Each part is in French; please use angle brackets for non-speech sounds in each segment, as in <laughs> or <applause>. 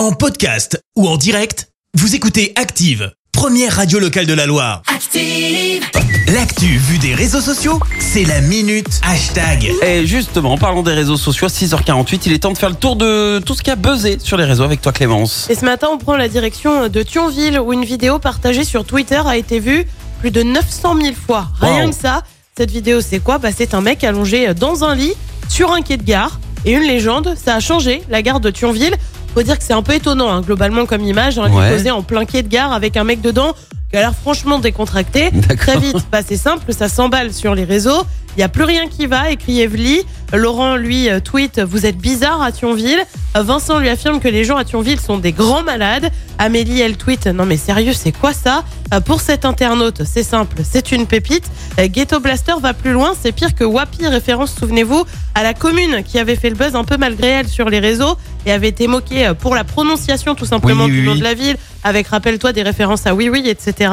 En podcast ou en direct, vous écoutez Active, première radio locale de la Loire. Active. L'actu vue des réseaux sociaux, c'est la minute hashtag. Et justement, en parlant des réseaux sociaux, 6h48, il est temps de faire le tour de tout ce qui a buzzé sur les réseaux avec toi Clémence. Et ce matin, on prend la direction de Thionville où une vidéo partagée sur Twitter a été vue plus de 900 000 fois. Rien Wow. que ça. Cette vidéo, c'est quoi? Bah, C'est un mec allongé dans un lit sur un quai de gare. Et une légende, ça a changé la gare de Thionville. Faut dire que c'est un peu étonnant, hein, globalement, comme image. Un lit Ouais. posé en plein quai de gare avec un mec dedans qui a l'air franchement décontracté. Très vite, bah, c'est simple, ça s'emballe sur les réseaux. Il n'y a plus rien qui va, écrit Evely. Laurent, lui, euh, tweet Vous êtes bizarre à Thionville. Euh, Vincent lui affirme que les gens à Thionville sont des grands malades. Amélie, elle tweet Non, mais sérieux, c'est quoi ça? Euh, Pour cet internaute, c'est simple, c'est une pépite. Euh, Ghetto Blaster va plus loin, c'est pire que Wapi, référence, souvenez-vous, à la commune qui avait fait le buzz un peu malgré elle sur les réseaux et avait été moquée euh, pour la prononciation tout simplement Oui, oui, du nom oui. de la ville, avec, rappelle-toi, des références à Oui Oui, etc.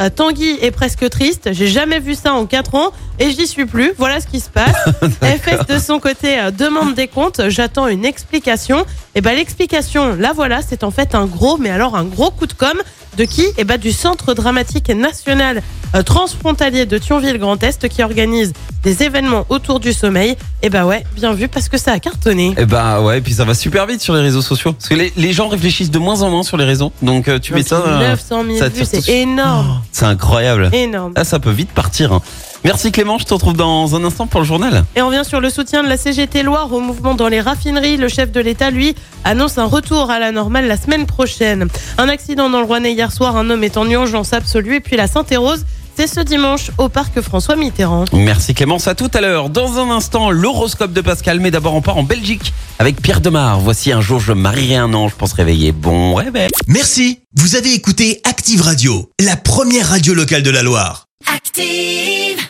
Euh, Tanguy est presque triste, j'ai jamais vu ça en 4 ans et j'y suis plus. Voilà ce qui se passe. <laughs> FS de son côté euh, demande des comptes, j'attends une explication. Et ben l'explication, là voilà, c'est en fait un gros, mais alors un gros coup de com de qui Et ben du Centre dramatique national euh, transfrontalier de Thionville Grand Est qui organise des événements autour du sommeil. Et ben ouais, bien vu parce que ça a cartonné. Et bah ouais, et puis ça va super vite sur les réseaux sociaux. Parce que les, les gens réfléchissent de moins en moins sur les réseaux. Donc euh, tu mets ça. euh, 900 000 ça vues, c'est énorme, C'est incroyable. énorme. Ah, ça peut vite partir. hein. Merci Clément, je te retrouve dans un instant pour le journal. Et on vient sur le soutien de la CGT Loire au mouvement dans les raffineries. Le chef de l'État, lui, annonce un retour à la normale la semaine prochaine. Un accident dans le Rouennais hier soir, un homme est en urgence absolue. Et puis la Sainte-Rose, c'est ce dimanche au parc François Mitterrand. Merci Clémence, à tout à l'heure. Dans un instant, l'horoscope de Pascal, mais d'abord on part en Belgique avec Pierre Demar. Voici un jour je marierai un ange pour se réveiller. Bon réveil. Merci, vous avez écouté Active Radio, la première radio locale de la Loire. Active.